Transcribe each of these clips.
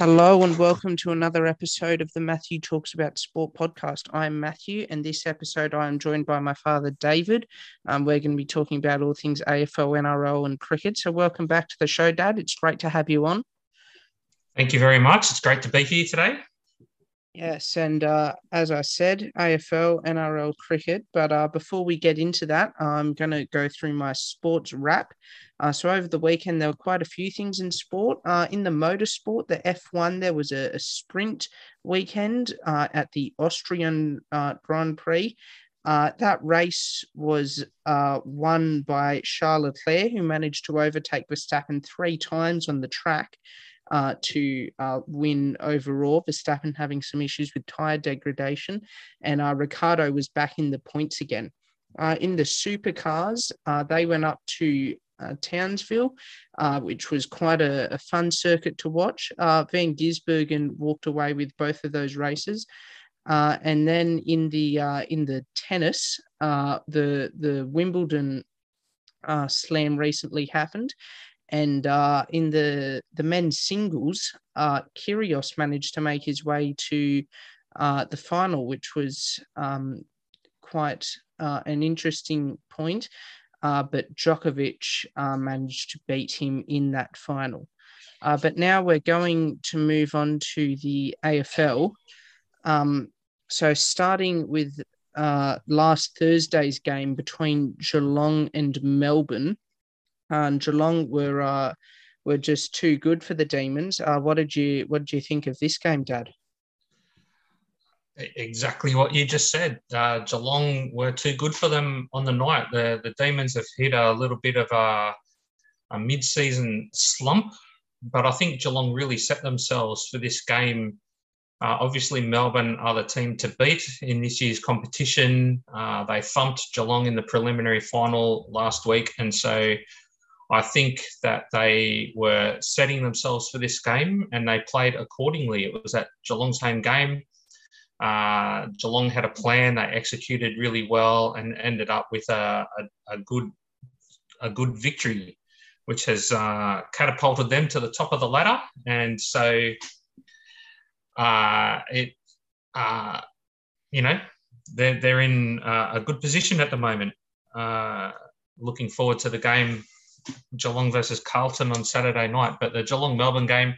Hello and welcome to another episode of the Matthew Talks About Sport podcast. I'm Matthew, and this episode I am joined by my father David. Um, we're going to be talking about all things AFL, NRL, and cricket. So, welcome back to the show, Dad. It's great to have you on. Thank you very much. It's great to be here today. Yes, and uh, as I said, AFL, NRL, cricket. But uh, before we get into that, I'm going to go through my sports wrap. Uh, so over the weekend, there were quite a few things in sport. Uh, in the motorsport, the F1, there was a, a sprint weekend uh, at the Austrian uh, Grand Prix. that race was won by Charles Leclerc, who managed to overtake Verstappen three times on the track uh, to uh, win overall. Verstappen having some issues with tyre degradation, and uh, Ricciardo was back in the points again. Uh, in the supercars, uh, they went up to uh, Townsville, which was quite a, a, fun circuit to watch. Van Gisbergen walked away with both of those races. and then in the in the tennis, the the Wimbledon slam recently happened, and uh, in the the men's singles, uh, Kyrgios managed to make his way to uh, the final, which was um, quite uh, an interesting point. Uh, but Djokovic uh, managed to beat him in that final. but now we're going to move on to the AFL. Um, so starting with last Thursday's game between Geelong and Melbourne and Geelong were uh, were just too good for the Demons. Uh, what did you what did you think of this game, Dad? Exactly what you just said. Uh, Geelong were too good for them on the night. The the Demons have hit a little bit of a, a mid season slump, but I think Geelong really set themselves for this game. Uh, obviously, Melbourne are the team to beat in this year's competition. Uh, they thumped Geelong in the preliminary final last week, and so I think that they were setting themselves for this game and they played accordingly. It was at Geelong's home game. Uh, Geelong had a plan. They executed really well and ended up with a, a, a good a good victory, which has uh, catapulted them to the top of the ladder. And so uh, it uh, you know they're they're in uh, a good position at the moment. Uh, looking forward to the game Geelong versus Carlton on Saturday night. But the Geelong Melbourne game,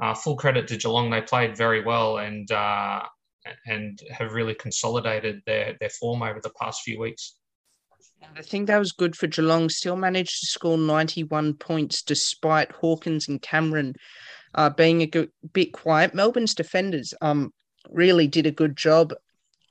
uh, full credit to Geelong, they played very well and uh, and have really consolidated their their form over the past few weeks. I think that was good for Geelong. Still managed to score 91 points despite Hawkins and Cameron uh, being a good, bit quiet. Melbourne's defenders um really did a good job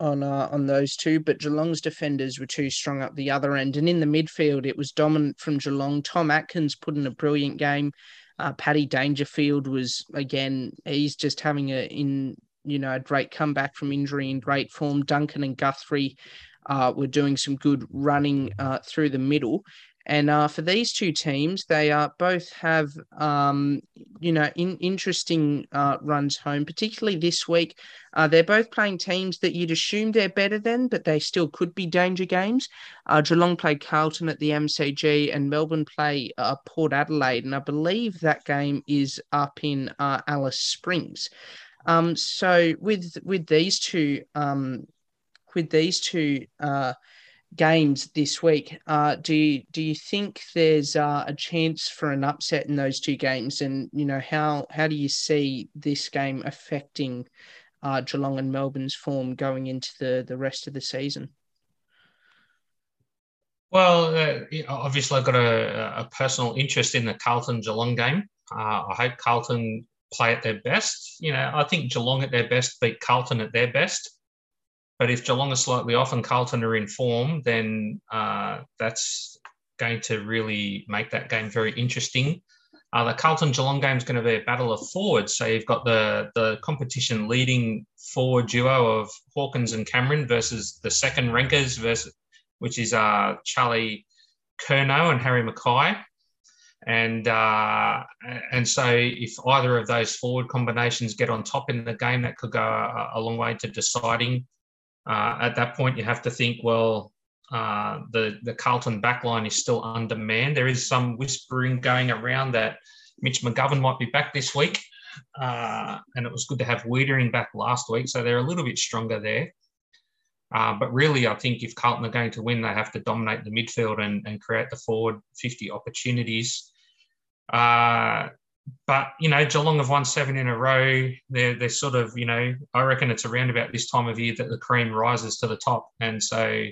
on uh, on those two, but Geelong's defenders were too strong up the other end. And in the midfield, it was dominant from Geelong. Tom Atkins put in a brilliant game. Uh, Paddy Dangerfield was again, he's just having a in you know a great comeback from injury in great form. Duncan and Guthrie uh, were doing some good running uh, through the middle, and uh, for these two teams, they uh, both have, um, you know, in, interesting uh, runs home, particularly this week. Uh, they're both playing teams that you'd assume they're better than, but they still could be danger games. Uh, Geelong play Carlton at the MCG, and Melbourne play uh, Port Adelaide, and I believe that game is up in Alice Springs. Um, so with with these two, um, with these two games this week. Uh, do you, do you think there's uh, a chance for an upset in those two games? And you know how how do you see this game affecting uh, Geelong and Melbourne's form going into the the rest of the season? Well, uh, obviously, I've got a, a, personal interest in the Carlton Geelong game. Uh, I hope Carlton play at their best. You know, I think Geelong at their best beat Carlton at their best. But if Geelong are slightly off and Carlton are in form, then uh, that's going to really make that game very interesting. Uh, the Carlton Geelong game is going to be a battle of forwards. So you've got the the competition leading forward duo of Hawkins and Cameron versus the second rankers versus which is uh, Charlie Curnow and Harry McKay. And uh, and so if either of those forward combinations get on top in the game, that could go a, a long way to deciding uh, at that point, you have to think, well, uh, the the Carlton backline is still undermanned. There is some whispering going around that Mitch McGovern might be back this week. uh, and it was good to have Weitering back last week, so they're a little bit stronger there. Uh, but really, I think if Carlton are going to win, they have to dominate the midfield and, and create the forward 50 opportunities. Uh, but you know, Geelong have won seven in a row. They're they're sort of you know, I reckon it's around about this time of year that the cream rises to the top, and so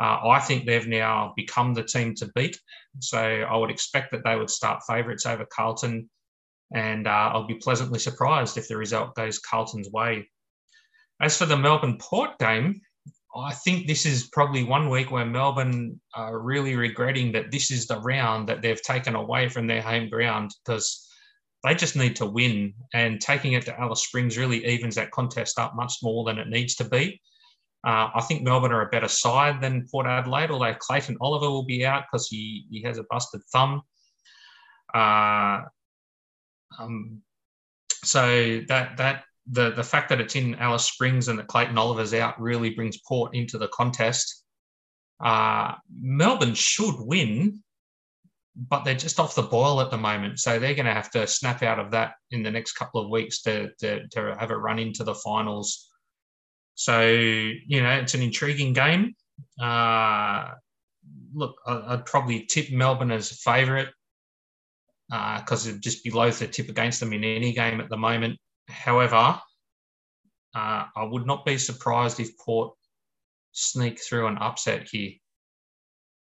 uh, I think they've now become the team to beat. So I would expect that they would start favourites over Carlton, and uh, I'll be pleasantly surprised if the result goes Carlton's way. As for the Melbourne Port game, I think this is probably one week where Melbourne are really regretting that this is the round that they've taken away from their home ground because they just need to win. And taking it to Alice Springs really evens that contest up much more than it needs to be. Uh, I think Melbourne are a better side than Port Adelaide, although Clayton Oliver will be out because he, he has a busted thumb. Uh, um, so that that the the fact that it's in Alice Springs and that Clayton Oliver's out really brings Port into the contest. Uh, Melbourne should win, but they're just off the boil at the moment, so they're going to have to snap out of that in the next couple of weeks to to, to have a run into the finals. So you know it's an intriguing game. Uh, look, I'd probably tip Melbourne as a favourite because uh, it'd just be loath to tip against them in any game at the moment. However, uh, I would not be surprised if Port sneak through an upset here.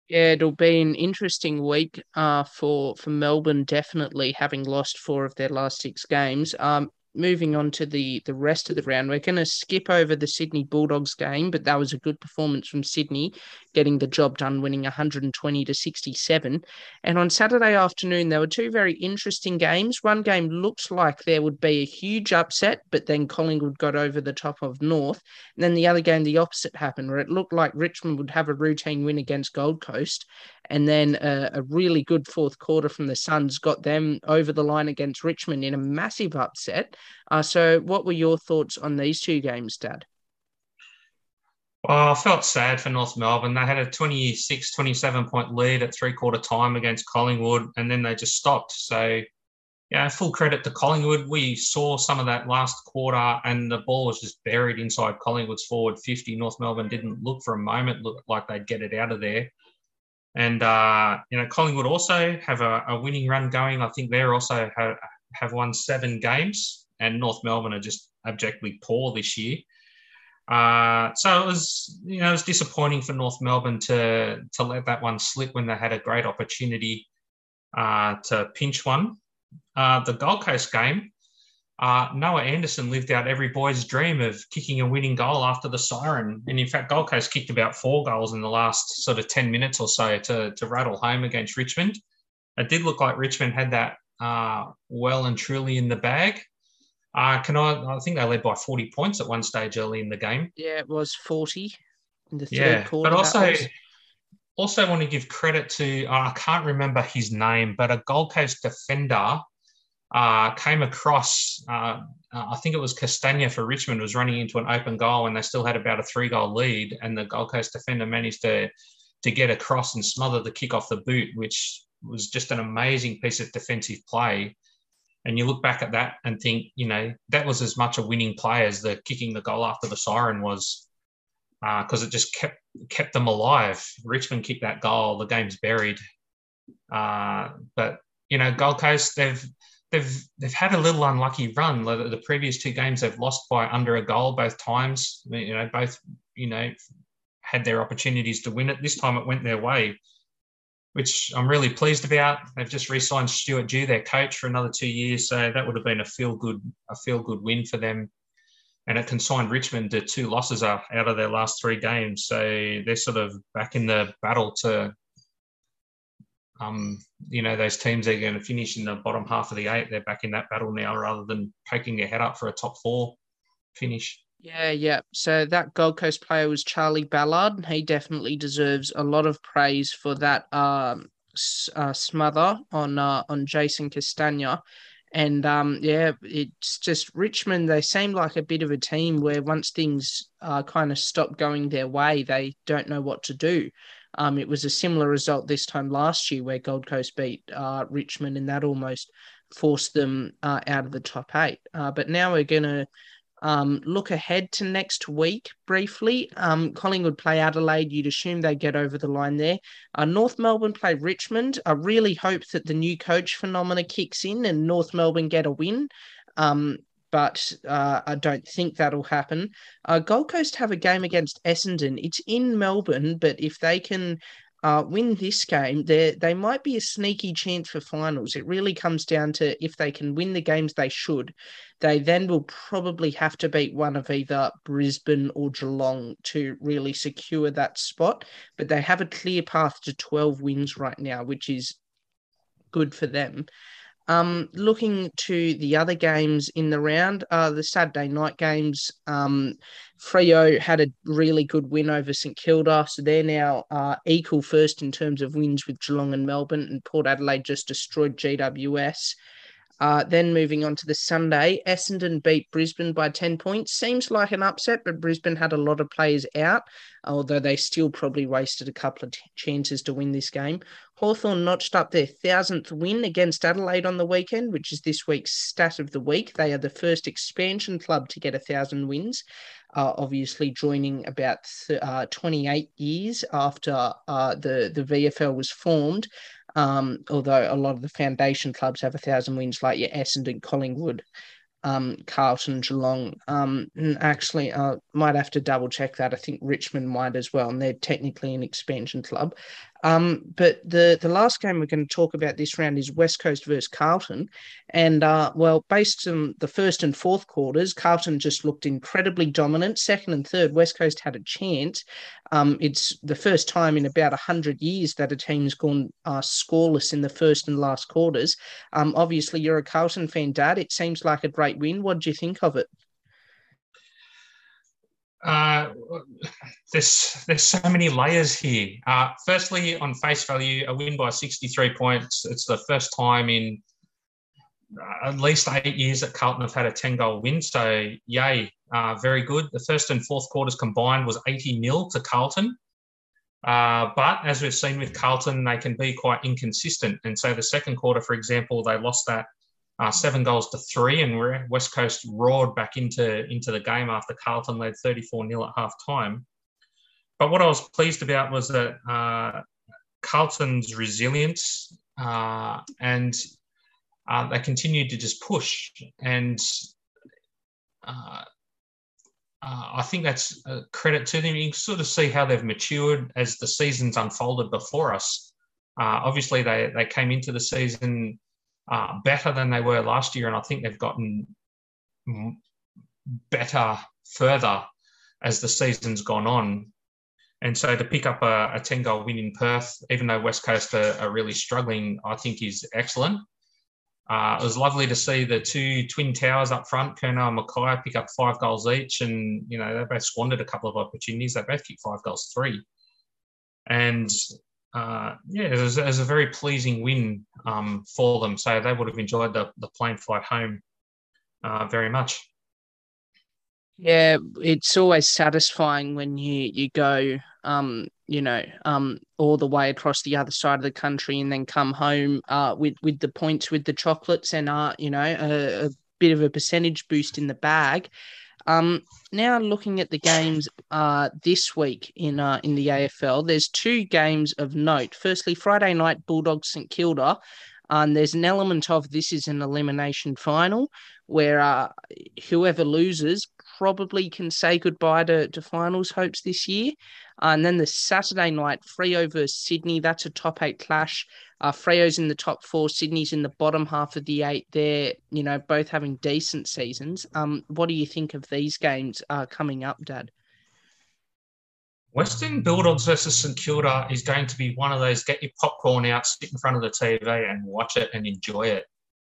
Yeah, it'll be an interesting week uh, for for Melbourne. Definitely having lost four of their last six games. Um, moving on to the the rest of the round, we're going to skip over the Sydney Bulldogs game, but that was a good performance from Sydney, getting the job done, winning 120 to 67. And on Saturday afternoon, there were two very interesting games. One game looked like there would be a huge upset, but then Collingwood got over the top of North. And then the other game, the opposite happened, where it looked like Richmond would have a routine win against Gold Coast, and then a, a, really good fourth quarter from the Suns got them over the line against Richmond in a massive upset. Uh, so, what were your thoughts on these two games, Dad? Well, I felt sad for North Melbourne. They had a 26, 27 point lead at three quarter time against Collingwood, and then they just stopped. So, yeah, full credit to Collingwood. We saw some of that last quarter, and the ball was just buried inside Collingwood's forward 50. North Melbourne didn't look for a moment, looked like they'd get it out of there. And uh, you know, Collingwood also have a, a, winning run going. I think they're also have, have won seven games, and North Melbourne are just abjectly poor this year. Uh, so it was, you know, it was disappointing for North Melbourne to to let that one slip when they had a great opportunity uh, to pinch one. Uh, the Gold Coast game, uh, Noah Anderson lived out every boy's dream of kicking a winning goal after the siren. And in fact, Gold Coast kicked about four goals in the last sort of 10 minutes or so to, to rattle home against Richmond. It did look like Richmond had that uh, well and truly in the bag. Uh, can I? I think they led by 40 points at one stage early in the game. Yeah, it was 40 in the third yeah, quarter. But also, also want to give credit to, I can't remember his name, but a Gold Coast defender uh, came across, uh, uh, I think it was Castagna for Richmond was running into an open goal and they still had about a three goal lead. And the Gold Coast defender managed to, to get across and smother the kick off the boot, which was just an amazing piece of defensive play. And you look back at that and think, you know, that was as much a winning play as the kicking the goal after the siren was, because uh, it just kept kept them alive. Richmond kicked that goal, the game's buried. Uh, but you know, Gold Coast they've they've they've had a little unlucky run. The, previous two games they've lost by under a goal both times. You know, both you know had their opportunities to win it. This time it went their way, which I'm really pleased about. They've just re-signed Stuart Dew, their coach, for another two years, so that would have been a feel good a feel good win for them. And it consigned Richmond to two losses out of their last three games. So they're sort of back in the battle to um, you know, those teams are going to finish in the bottom half of the eight. They're back in that battle now rather than poking their head up for a top four finish. Yeah, yeah. So that Gold Coast player was Charlie Ballard. and He definitely deserves a lot of praise for that um, uh, smother on uh, on Jason Castagna. And um, yeah, it's just Richmond. They seem like a bit of a team where once things uh, kind of stop going their way, they don't know what to do. Um, it was a similar result this time last year where Gold Coast beat uh, Richmond, and that almost forced them uh, out of the top eight. Uh, but now we're going to um, look ahead to next week briefly. Um, Collingwood play Adelaide. You'd assume they get over the line there. Uh, North Melbourne play Richmond. I really hope that the new coach phenomena kicks in and North Melbourne get a win. Um, but uh, I don't think that'll happen. Uh, Gold Coast have a game against Essendon. It's in Melbourne, but if they can uh, win this game, they they might be a sneaky chance for finals. It really comes down to if they can win the games they should, they then will probably have to beat one of either Brisbane or Geelong to really secure that spot. But they have a clear path to 12 wins right now, which is good for them. Um, looking to the other games in the round, uh, the Saturday night games, um, Freo had a really good win over St Kilda, so they're now uh, equal first in terms of wins with Geelong and Melbourne, and Port Adelaide just destroyed GWS. Uh, then moving on to the Sunday, Essendon beat Brisbane by 10 points. Seems like an upset, but Brisbane had a lot of players out, although they still probably wasted a couple of t- chances to win this game. Hawthorn notched up their thousandth win against Adelaide on the weekend, which is this week's stat of the week. They are the first expansion club to get a thousand wins, uh, obviously joining about th- uh, 28 years after uh, the, the VFL was formed. Um, although a lot of the foundation clubs have a thousand wins, like your Essendon, Collingwood, um, Carlton, Geelong. Um, actually, I uh, might have to double check that. I think Richmond might as well, and they're technically an expansion club. Um, but the the last game we're going to talk about this round is West Coast versus Carlton, and uh, well, based on the first and fourth quarters, Carlton just looked incredibly dominant. Second and third, West Coast had a chance. Um, it's the first time in about hundred years that a team's gone uh, scoreless in the first and last quarters. Um, obviously, you're a Carlton fan, Dad. It seems like a great win. What do you think of it? Uh, there's there's so many layers here. Uh, firstly, on face value, a win by 63 points. It's the first time in uh, at least eight years that Carlton have had a 10 goal win. So, yay, uh, very good. The first and fourth quarters combined was 80 nil to Carlton. Uh, but as we've seen with Carlton, they can be quite inconsistent. And so the second quarter, for example, they lost that uh, seven goals to three, and West Coast roared back into, into the game after Carlton led 34 0 at half time. But what I was pleased about was that uh, Carlton's resilience uh, and uh, they continued to just push. And uh, uh, I think that's a credit to them. You can sort of see how they've matured as the seasons unfolded before us. obviously, they, they came into the season uh, better than they were last year, and I think they've gotten better further as the season's gone on. And so to pick up a, a 10 goal win in Perth, even though West Coast are, are really struggling, I think is excellent. Uh, it was lovely to see the two twin towers up front, Curnow and McKay, pick up five goals each. And, you know, they both squandered a couple of opportunities. They both kicked five goals three. And uh, yeah, it was, it was, a very pleasing win um, for them. So they would have enjoyed the, the plane flight home uh, very much. Yeah, it's always satisfying when you you go, um, you know, um, all the way across the other side of the country and then come home uh, with with the points with the chocolates and uh, you know, a, a bit of a percentage boost in the bag. Um, now looking at the games uh, this week in uh, in the AFL, there's two games of note. Firstly, Friday night Bulldogs St Kilda. And there's an element of this is an elimination final where uh, whoever loses probably can say goodbye to, to finals hopes this year. Uh, and then the Saturday night, Freo versus Sydney, that's a top eight clash. Uh, Freo's in the top four, Sydney's in the bottom half of the eight. They're, you know, both having decent seasons. Um, what do you think of these games uh, coming up, Dad? Western Bulldogs versus St Kilda is going to be one of those get your popcorn out, sit in front of the TV and watch it and enjoy it.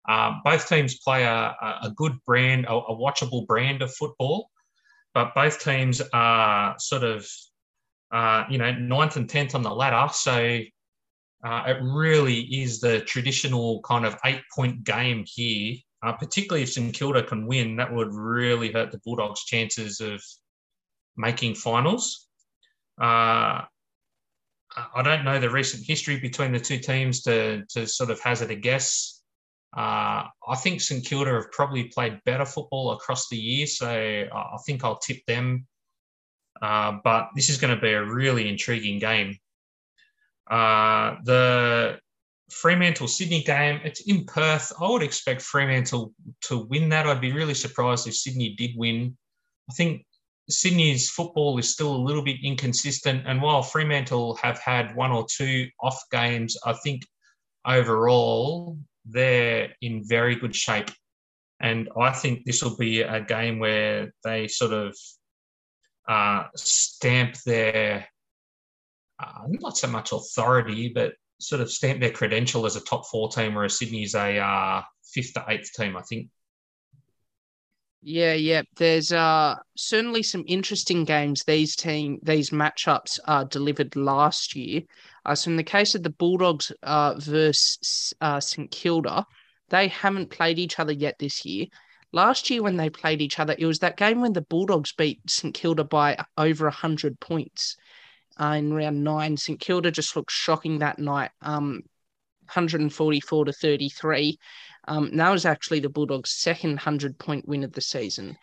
Um, both teams play a, a good brand, a, a, watchable brand of football, but both teams are sort of, uh, you know, ninth and tenth on the ladder. So uh, it really is the traditional kind of eight point game here. Uh, particularly if St Kilda can win, that would really hurt the Bulldogs' chances of making finals. Uh, I don't know the recent history between the two teams to, to sort of hazard a guess. Uh, I think St Kilda have probably played better football across the year, so I think I'll tip them. Uh, but this is going to be a really intriguing game. Uh, the Fremantle Sydney game, it's in Perth. I would expect Fremantle to win that. I'd be really surprised if Sydney did win. I think Sydney's football is still a little bit inconsistent. And while Fremantle have had one or two off games, I think overall they're in very good shape. And I think this will be a game where they sort of uh, stamp their, uh, not so much authority, but sort of stamp their credential as a top four team, whereas Sydney's a uh, fifth to eighth team, I think. Yeah, yeah. There's uh certainly some interesting games these team these matchups uh delivered last year. Uh, so in the case of the Bulldogs uh versus uh, St Kilda, they haven't played each other yet this year. Last year when they played each other, it was that game when the Bulldogs beat St Kilda by over hundred points uh, in round nine. St Kilda just looked shocking that night. Um, 144 to 33. Um, that was actually the Bulldogs' second 100 point win of the season.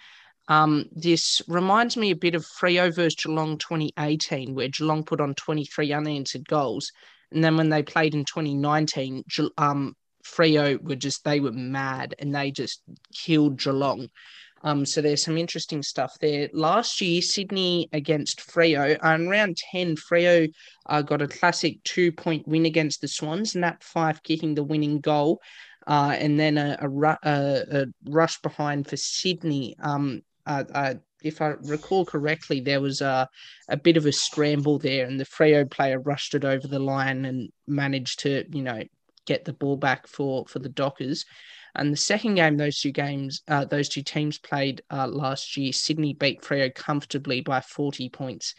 Um, this reminds me a bit of Freo versus Geelong 2018, where Geelong put on 23 unanswered goals. And then when they played in 2019, um, Freo were just, they were mad and they just killed Geelong. Um, so there's some interesting stuff there. Last year, Sydney against Freo, and round 10, Freo uh, got a classic two point win against the Swans, Nat Fyfe kicking the winning goal uh, and then a, a, a, rush behind for Sydney. Um, uh, uh, if I recall correctly, there was a, a bit of a scramble there, and the Freo player rushed it over the line and managed to, you know, get the ball back for for the Dockers. And the second game, those two games, uh, those two teams played uh, last year. Sydney beat Freo comfortably by forty points.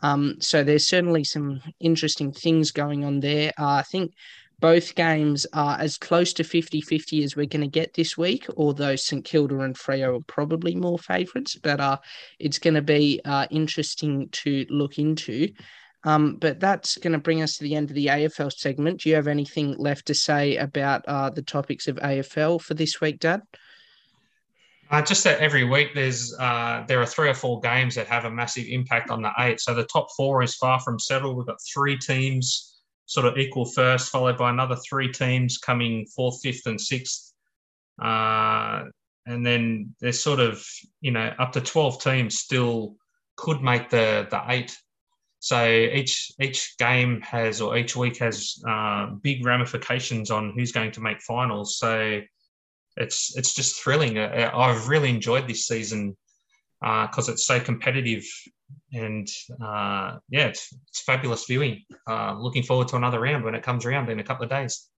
Um, so there's certainly some interesting things going on there. Uh, I think both games are as close to 50 50 as we're going to get this week, although St Kilda and Freo are probably more favourites, but uh, it's going to be uh, interesting to look into. Um, but that's going to bring us to the end of the AFL segment. Do you have anything left to say about uh, the topics of AFL for this week, Dad? Uh, just that every week there's uh, there are three or four games that have a massive impact on the eight. So the top four is far from settled. We've got three teams sort of equal first, followed by another three teams coming fourth, fifth, and sixth. Uh, and then there's sort of, you know, up to 12 teams still could make the, the eight. So each each game has or each week has uh, big ramifications on who's going to make finals. So it's it's just thrilling. Uh, I've really enjoyed this season because uh, it's so competitive and uh, yeah, it's, it's fabulous viewing. Uh, looking forward to another round when it comes around in a couple of days.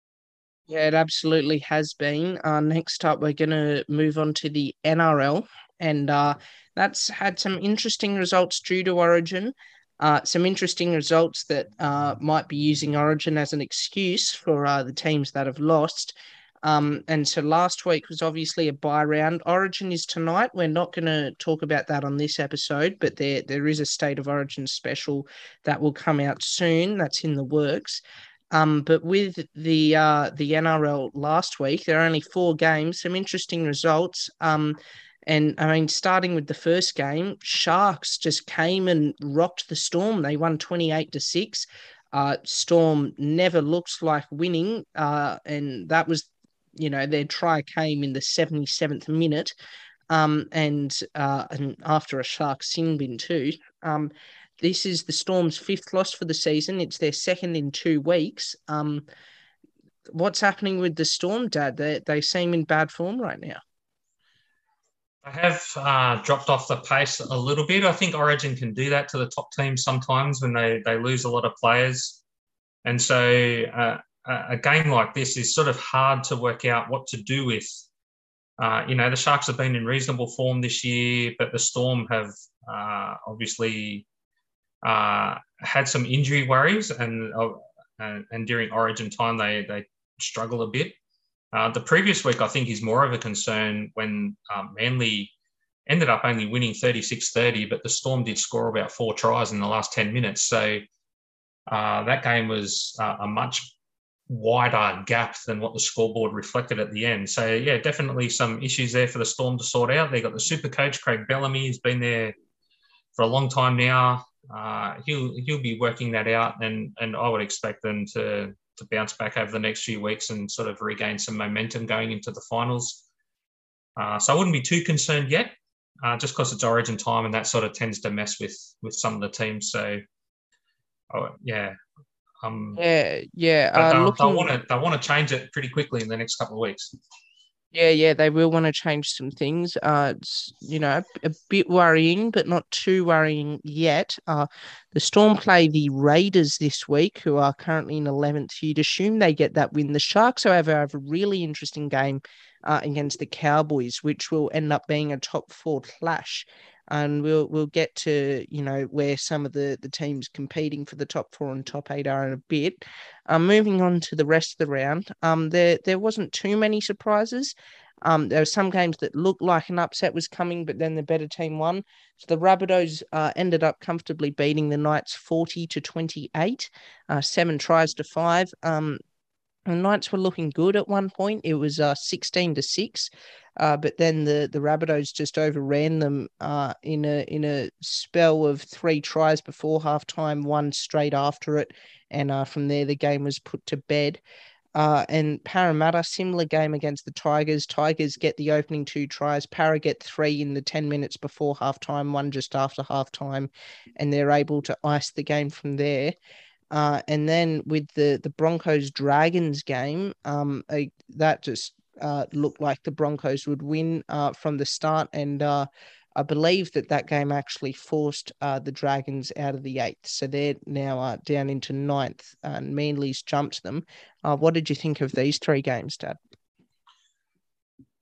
Yeah, it absolutely has been. Uh, next up, we're going to move on to the NRL, and uh, that's had some interesting results due to Origin. Uh, some interesting results that might be using Origin as an excuse for the teams that have lost. Um, and so last week was obviously a buy round. Origin is tonight. We're not going to talk about that on this episode, but there there is a state of origin special that will come out soon. That's in the works. Um, but with the uh, the NRL last week, there are only four games. Some interesting results. Um, and I mean, starting with the first game, Sharks just came and rocked the Storm. They won twenty eight to six. Uh, Storm never looks like winning, uh, and that was you know, their try came in the 77th minute. Um, and uh, and after a shark sin bin too. Um, this is the Storm's fifth loss for the season. It's their second in two weeks. Um, what's happening with the Storm, Dad? They they seem in bad form right now. I have uh, dropped off the pace a little bit. I think Origin can do that to the top teams sometimes when they they lose a lot of players, and so uh, a game like this is sort of hard to work out what to do with. Uh, you know, the Sharks have been in reasonable form this year, but the Storm have uh, obviously uh, had some injury worries, and, uh, and, during Origin time they they struggle a bit. Uh, the previous week, I think, is more of a concern when um, Manly ended up only winning 36-30, but the Storm did score about four tries in the last 10 minutes. So uh, that game was a much wider gap than what the scoreboard reflected at the end. So yeah, definitely some issues there for the Storm to sort out. They got the super coach Craig Bellamy, who's been there for a long time now. Uh, he'll he'll be working that out, and and I would expect them to to bounce back over the next few weeks and sort of regain some momentum going into the finals. Uh, so I wouldn't be too concerned yet, uh, just because it's Origin time and that sort of tends to mess with with some of the teams. So, oh, yeah, um, yeah, yeah. Uh, they'll, looking... they'll want to they want to change it pretty quickly in the next couple of weeks. Yeah, yeah, they will want to change some things. Uh, it's you know a bit worrying, but not too worrying yet. Uh, the Storm play the Raiders this week, who are currently in eleventh. You'd assume they get that win. The Sharks, however, have a really interesting game uh, against the Cowboys, which will end up being a top four clash and we'll we'll get to you know where some of the the teams competing for the top four and top eight are in a bit. Um, moving on to the rest of the round, um, there there wasn't too many surprises. Um, there were some games that looked like an upset was coming, but then the better team won. So the Rabbitohs uh, ended up comfortably beating the Knights 40 to 28, uh, seven tries to five. Um, the Knights were looking good at one point. It was uh, 16 to 6. Uh, but then the the Rabbitohs just overran them uh, in a in a spell of three tries before halftime, one straight after it, and uh, from there the game was put to bed. Uh, and Parramatta, similar game against the Tigers. Tigers get the opening two tries. Para get three in the 10 minutes before halftime, one just after halftime, and they're able to ice the game from there. Uh, and then with the the Broncos Dragons game, um, that just uh, looked like the Broncos would win uh, from the start, and uh, I believe that that game actually forced uh, the Dragons out of the eighth, so they're now uh, down into ninth, and Manly's jumped them. What did you think of these three games, Dad?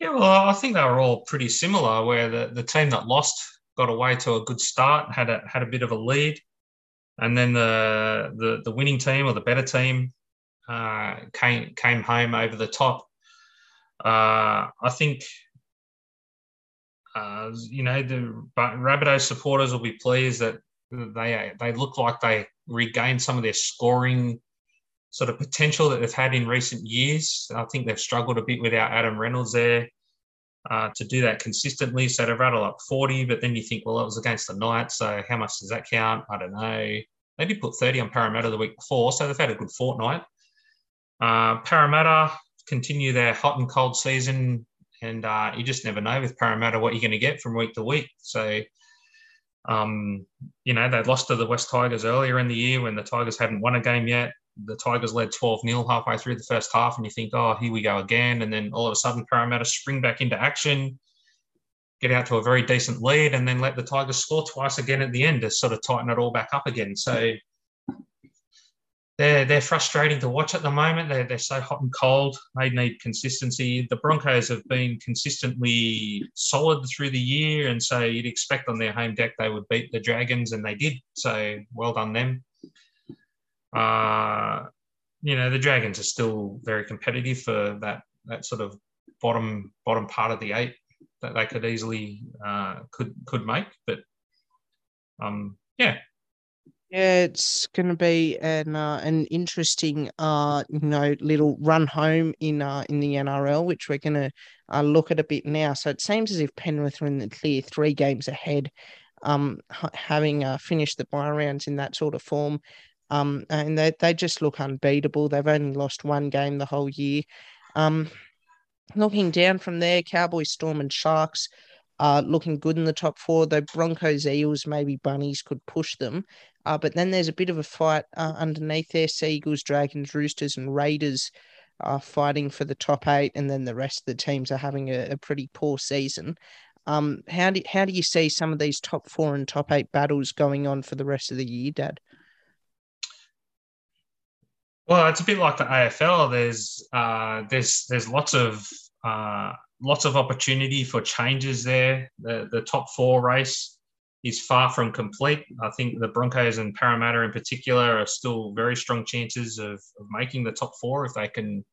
Yeah, well, I think they were all pretty similar. Where the, the team that lost got away to a good start, had a had a bit of a lead, and then the the, the winning team or the better team came came home over the top uh, I think, uh, you know, the Rabbitoh supporters will be pleased that they they look like they regained some of their scoring sort of potential that they've had in recent years. I think they've struggled a bit without Adam Reynolds there uh, to do that consistently. So to rattle up 40, but then you think, well, it was against the Knights, so how much does that count? I don't know. They did put 30 on Parramatta the week before, so they've had a good fortnight. Uh, Parramatta, continue their hot and cold season, and uh, you just never know with Parramatta what you're going to get from week to week. So, um, you know, they lost to the Wests Tigers earlier in the year when the Tigers hadn't won a game yet. The Tigers led 12 0 halfway through the first half, and you think, oh, here we go again. And then all of a sudden, Parramatta spring back into action, get out to a very decent lead, and then let the Tigers score twice again at the end to sort of tighten it all back up again. So, they're they're frustrating to watch at the moment. They're they're so hot and cold. They need consistency. The Broncos have been consistently solid through the year, and so you'd expect on their home deck they would beat the Dragons, and they did. So well done them. Uh, you know the Dragons are still very competitive for that that sort of bottom bottom part of the eight that they could easily uh, could could make, but um, yeah, yeah, it's going to be an uh, an interesting uh you know little run home in uh in the NRL, which we're going to uh, look at a bit now. So it seems as if Penrith are in the clear, three games ahead, um having uh, finished the bye rounds in that sort of form, um and they they just look unbeatable. They've only lost one game the whole year. Um, looking down from there, Cowboys, Storm, and Sharks uh, looking good in the top four. Though Broncos, Eels, maybe Bunnies could push them. Uh, but then there's a bit of a fight uh, underneath there. Sea Eagles, Dragons, Roosters, and Raiders are fighting for the top eight, and then the rest of the teams are having a, a pretty poor season. Um, how do how do you see some of these top four and top eight battles going on for the rest of the year, Dad? Well, it's a bit like the AFL. There's uh, there's there's lots of uh, lots of opportunity for changes there. The the top four race is far from complete. I think the Broncos and Parramatta in particular are still very strong chances of, of making the top four if they can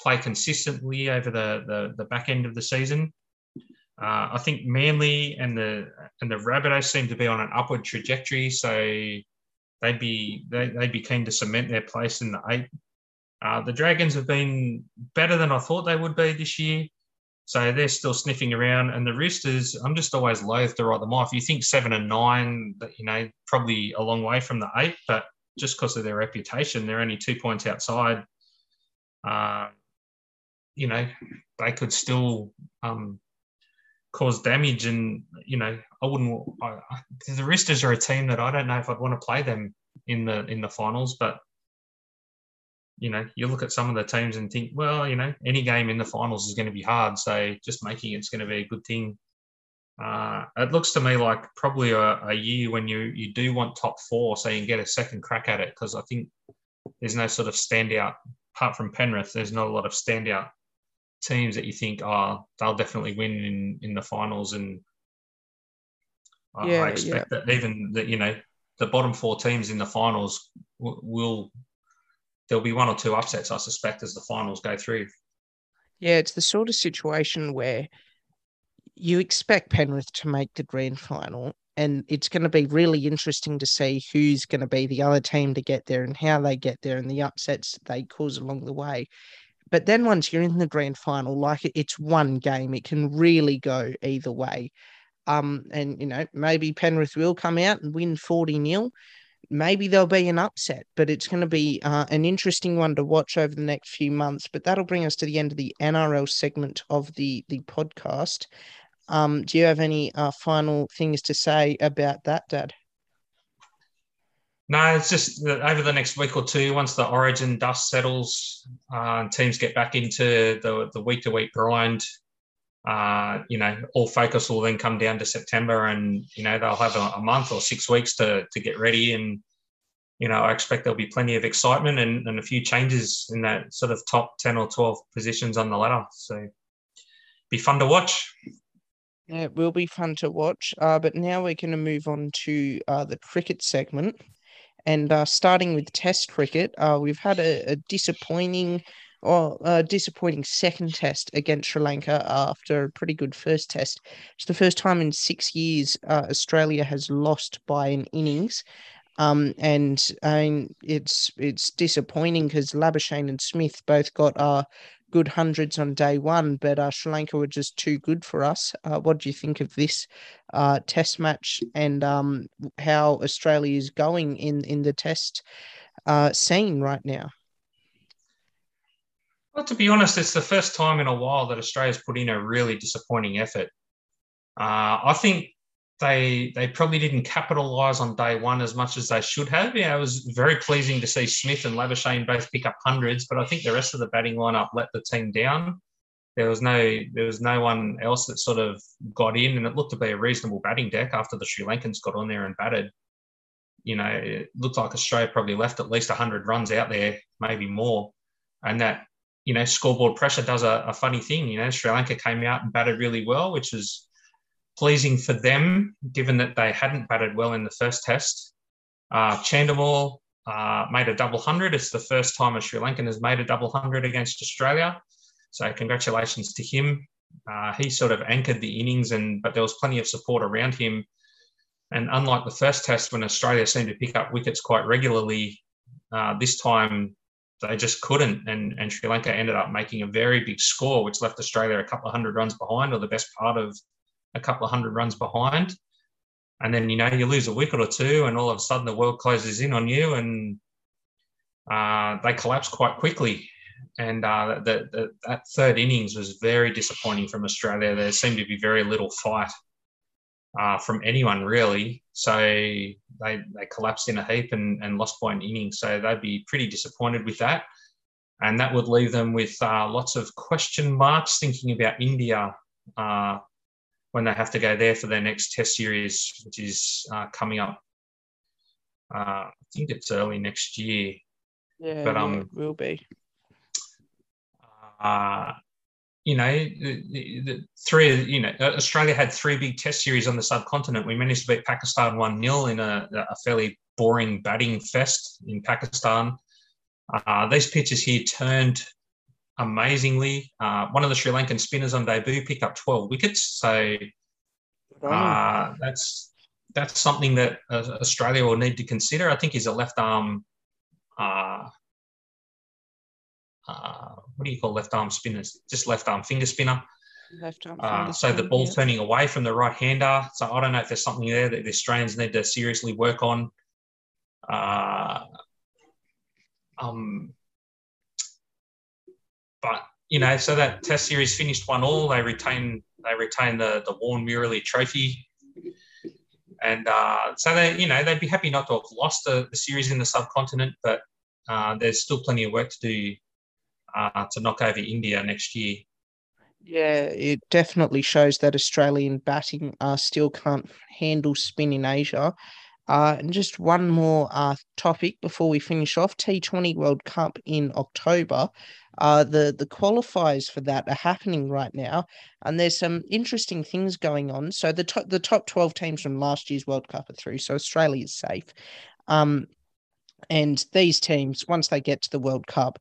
play consistently over the, the, the back end of the season. Uh, I think Manly and the and the Rabbitohs seem to be on an upward trajectory, so they'd be they, they'd be keen to cement their place in the eight. Uh, the Dragons have been better than I thought they would be this year. So they're still sniffing around. And the Roosters, I'm just always loath to write them off. You think seven and nine, you know, probably a long way from the eight, but just because of their reputation, they're only two points outside. Uh, you know, they could still um, cause damage. And, you know, I wouldn't, I, the Roosters are a team that I don't know if I'd want to play them in the in the finals, but you know, you look at some of the teams and think, well, you know, any game in the finals is going to be hard. So just making it's going to be a good thing. Uh, it looks to me like probably a, a, year when you you do want top four, so you can get a second crack at it. Because I think there's no sort of standout apart from Penrith. There's not a lot of standout teams that you think, oh, they'll definitely win in in the finals. And I, yeah, I expect yeah. that even that you know the bottom four teams in the finals w- will there'll be one or two upsets, I suspect, as the finals go through. Yeah, it's the sort of situation where you expect Penrith to make the grand final, and it's going to be really interesting to see who's going to be the other team to get there and how they get there and the upsets they cause along the way. But then once you're in the grand final, like it's one game, it can really go either way. Um, and you know, maybe Penrith will come out and win 40 nil maybe there'll be an upset, but it's going to be uh, an interesting one to watch over the next few months. But that'll bring us to the end of the NRL segment of the the podcast. Um, do you have any uh, final things to say about that, Dad? No, it's just over the next week or two, once the Origin dust settles, uh, teams get back into the the week to week grind uh, you know, all focus will then come down to September, and you know they'll have a, a, month or six weeks to to get ready. And you know, I expect there'll be plenty of excitement and, and a few changes in that sort of top ten or twelve positions on the ladder. So, be fun to watch. Yeah, it will be fun to watch. Uh, but now we're going to move on to uh, the cricket segment. And uh, starting with Test cricket, uh, we've had a, a disappointing or a disappointing second test against Sri Lanka after a pretty good first test. It's the first time in six years uh, Australia has lost by an innings. Um, and I mean, it's it's disappointing because Labuschagne and Smith both got uh, good hundreds on day one, but uh, Sri Lanka were just too good for us. Uh, what do you think of this uh, test match and um, how Australia is going in, in the test uh, scene right now? Well, to be honest, it's the first time in a while that Australia's put in a really disappointing effort. Uh, I think they they probably didn't capitalise on day one as much as they should have. Yeah, it was very pleasing to see Smith and Labuschagne both pick up hundreds, but I think the rest of the batting lineup let the team down. There was no there was no one else that sort of got in, and it looked to be a reasonable batting deck after the Sri Lankans got on there and batted. You know, it looked like Australia probably left at least 100 runs out there, maybe more. And that you know, scoreboard pressure does a, a, funny thing. You know, Sri Lanka came out and batted really well, which was pleasing for them, given that they hadn't batted well in the first test. Uh, Chandimal uh, made a double hundred. It's the first time a Sri Lankan has made a double hundred against Australia. So congratulations to him. Uh, he sort of anchored the innings, and but there was plenty of support around him. And unlike the first test, when Australia seemed to pick up wickets quite regularly, uh, this time they just couldn't. And, and Sri Lanka ended up making a very big score, which left Australia a couple of hundred runs behind, or the best part of a couple of hundred runs behind. And then, you know, you lose a wicket or two, and all of a sudden the world closes in on you, and uh, they collapse quite quickly. And uh, the, the, that third innings was very disappointing from Australia. There seemed to be very little fight uh, from anyone really. So they they collapsed in a heap and, and lost by an inning. So they'd be pretty disappointed with that. And that would leave them with uh, lots of question marks thinking about India uh, when they have to go there for their next test series, which is uh, coming up. Uh, I think it's early next year. Yeah, but um, yeah, it will be. Uh, you know, the, the three, you know, Australia had three big test series on the subcontinent. We managed to beat Pakistan 1 0 in a, a, fairly boring batting fest in Pakistan. Uh, these pitches here turned amazingly. Uh, one of the Sri Lankan spinners on debut picked up 12 wickets. So uh, that's that's something that uh, Australia will need to consider. I think he's a left arm uh, uh, what do you call left arm spinners? Just left arm finger spinner. Left arm. Uh, so the ball's yeah. turning away from the right hander. So I don't know if there's something there that the Australians need to seriously work on. Uh, um, but you know, so that Test series finished one all. They retain they retain the the Warne Murali Trophy, and uh, so they you know they'd be happy not to have lost the, the series in the subcontinent, but uh, there's still plenty of work to do uh, to knock over India next year. Yeah, it definitely shows that Australian batting uh, still can't handle spin in Asia. Uh, and just one more uh, topic before we finish off T20 World Cup in October. Uh, the, the qualifiers for that are happening right now, and there's some interesting things going on. So, the, to- the top 12 teams from last year's World Cup are through, so Australia is safe. Um, and these teams, once they get to the World Cup,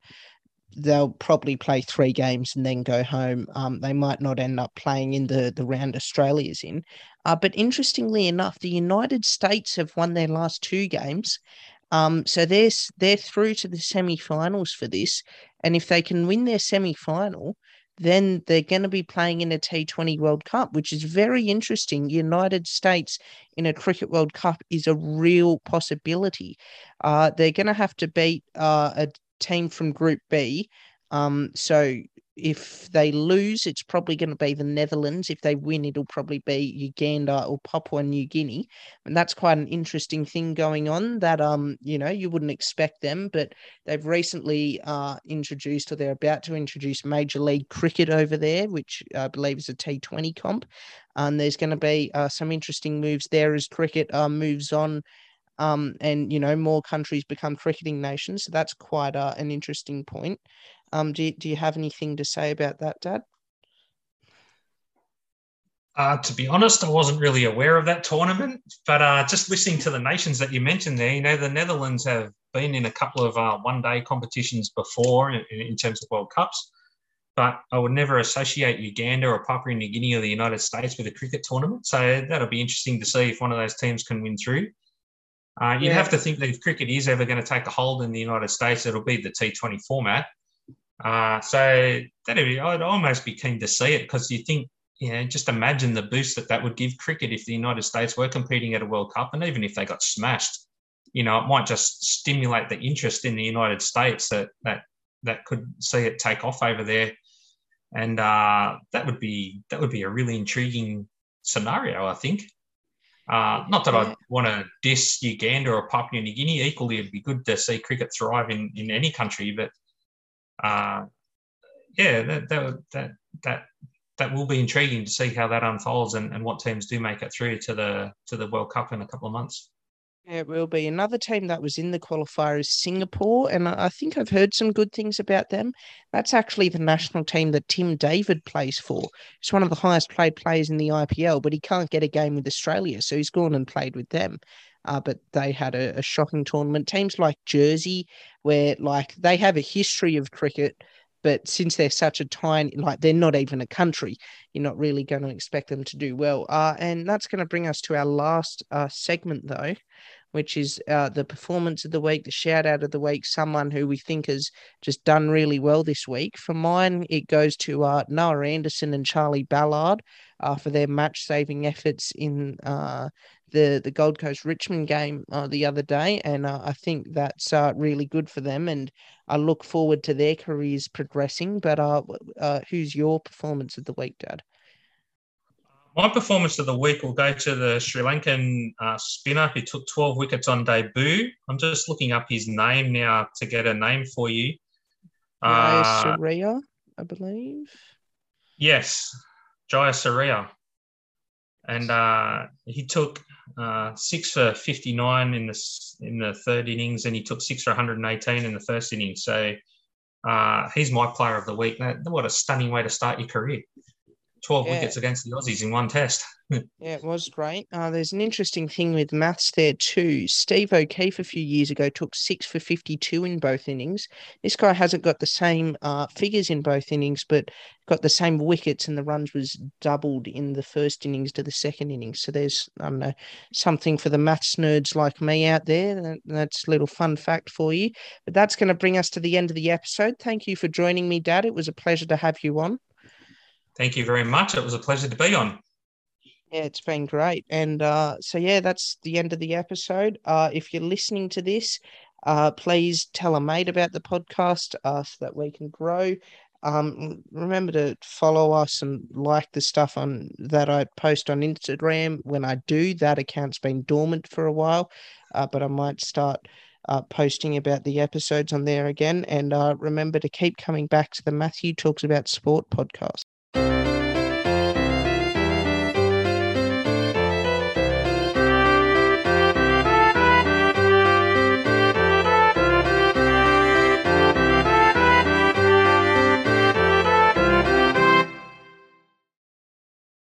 they'll probably play three games and then go home. Um, they might not end up playing in the, the round Australia's in. Uh, but interestingly enough, the United States have won their last two games. Um, so they're, they're through to the semi-finals for this. And if they can win their semi-final, then they're going to be playing in a T20 World Cup, which is very interesting. United States in a Cricket World Cup is a real possibility. Uh, they're going to have to beat uh, a team from Group B. Um, so if they lose, it's probably going to be the Netherlands. If they win, it'll probably be Uganda or Papua New Guinea. And that's quite an interesting thing going on that um, you know, you wouldn't expect them, but they've recently uh introduced or they're about to introduce Major League Cricket over there, which I believe is a T20 comp. And there's going to be uh, some interesting moves there as cricket uh, moves on um, and you know more countries become cricketing nations. So that's quite uh, an interesting point. Um, do do you have anything to say about that, Dad? Uh, to be honest, I wasn't really aware of that tournament, but uh, just listening to the nations that you mentioned there, you know, the Netherlands have been in a couple of uh, one-day competitions before in, in, terms of World Cups, but I would never associate Uganda or Papua New Guinea or the United States with a cricket tournament. So that'll be interesting to see if one of those teams can win through. Uh, you'd yeah. have to think that if cricket is ever going to take a hold in the United States, it'll be the T20 format. Uh, so that'd be, I'd almost be keen to see it because you think, you know, just imagine the boost that that would give cricket if the United States were competing at a World Cup, and even if they got smashed, you know, it might just stimulate the interest in the United States that that that could see it take off over there, and uh, that would be that would be a really intriguing scenario, I think. Uh, not that I want to diss Uganda or Papua New Guinea. Equally, it'd be good to see cricket thrive in, in any country. But uh, yeah, that, that that that that will be intriguing to see how that unfolds and, and what teams do make it through to the to the World Cup in a couple of months. It will be. Another team that was in the qualifier is Singapore, and I think I've heard some good things about them. That's actually the national team that Tim David plays for. He's one of the highest played players in the IPL, but he can't get a game with Australia, so he's gone and played with them. Uh, but they had a, a shocking tournament. Teams like Jersey, where like they have a history of cricket, but since they're such a tiny, like they're not even a country, you're not really going to expect them to do well. Uh, and that's going to bring us to our last uh, segment, though, which is uh, the performance of the week, the shout out of the week, someone who we think has just done really well this week. For mine, it goes to uh, Noah Anderson and Charlie Ballard uh, for their match saving efforts in uh, the, the Gold Coast Richmond game uh, the other day. And uh, I think that's really good for them. And I look forward to their careers progressing. But who's your performance of the week, Dad? My performance of the week will go to the Sri Lankan uh, spinner who took 12 wickets on debut. I'm just looking up his name now to get a name for you. Uh, Surya, I believe. Yes, Jaya Jayasuriya. And uh, he took uh, six for 59 in the, in the third innings, and he took six for 118 in the first innings. So uh, he's my player of the week. What a stunning way to start your career. 12 yeah. wickets against the Aussies in one test. yeah, it was great. Uh, there's an interesting thing with maths there too. Steve O'Keefe a few years ago took six for 52 in both innings. This guy hasn't got the same uh, figures in both innings, but got the same wickets, and the runs was doubled in the first innings to the second innings. So there's, I don't know, something for the maths nerds like me out there. That's a little fun fact for you. But that's going to bring us to the end of the episode. Thank you for joining me, Dad. It was a pleasure to have you on. Thank you very much. It was a pleasure to be on. Yeah, it's been great. And uh, so, yeah, that's the end of the episode. Uh, if you're listening to this, uh, please tell a mate about the podcast uh, so that we can grow. Um, remember to follow us and like the stuff on that I post on Instagram. When I do, that account's been dormant for a while, uh, but I might start uh, posting about the episodes on there again. And uh, remember to keep coming back to the Matthew Talks About Sport podcast.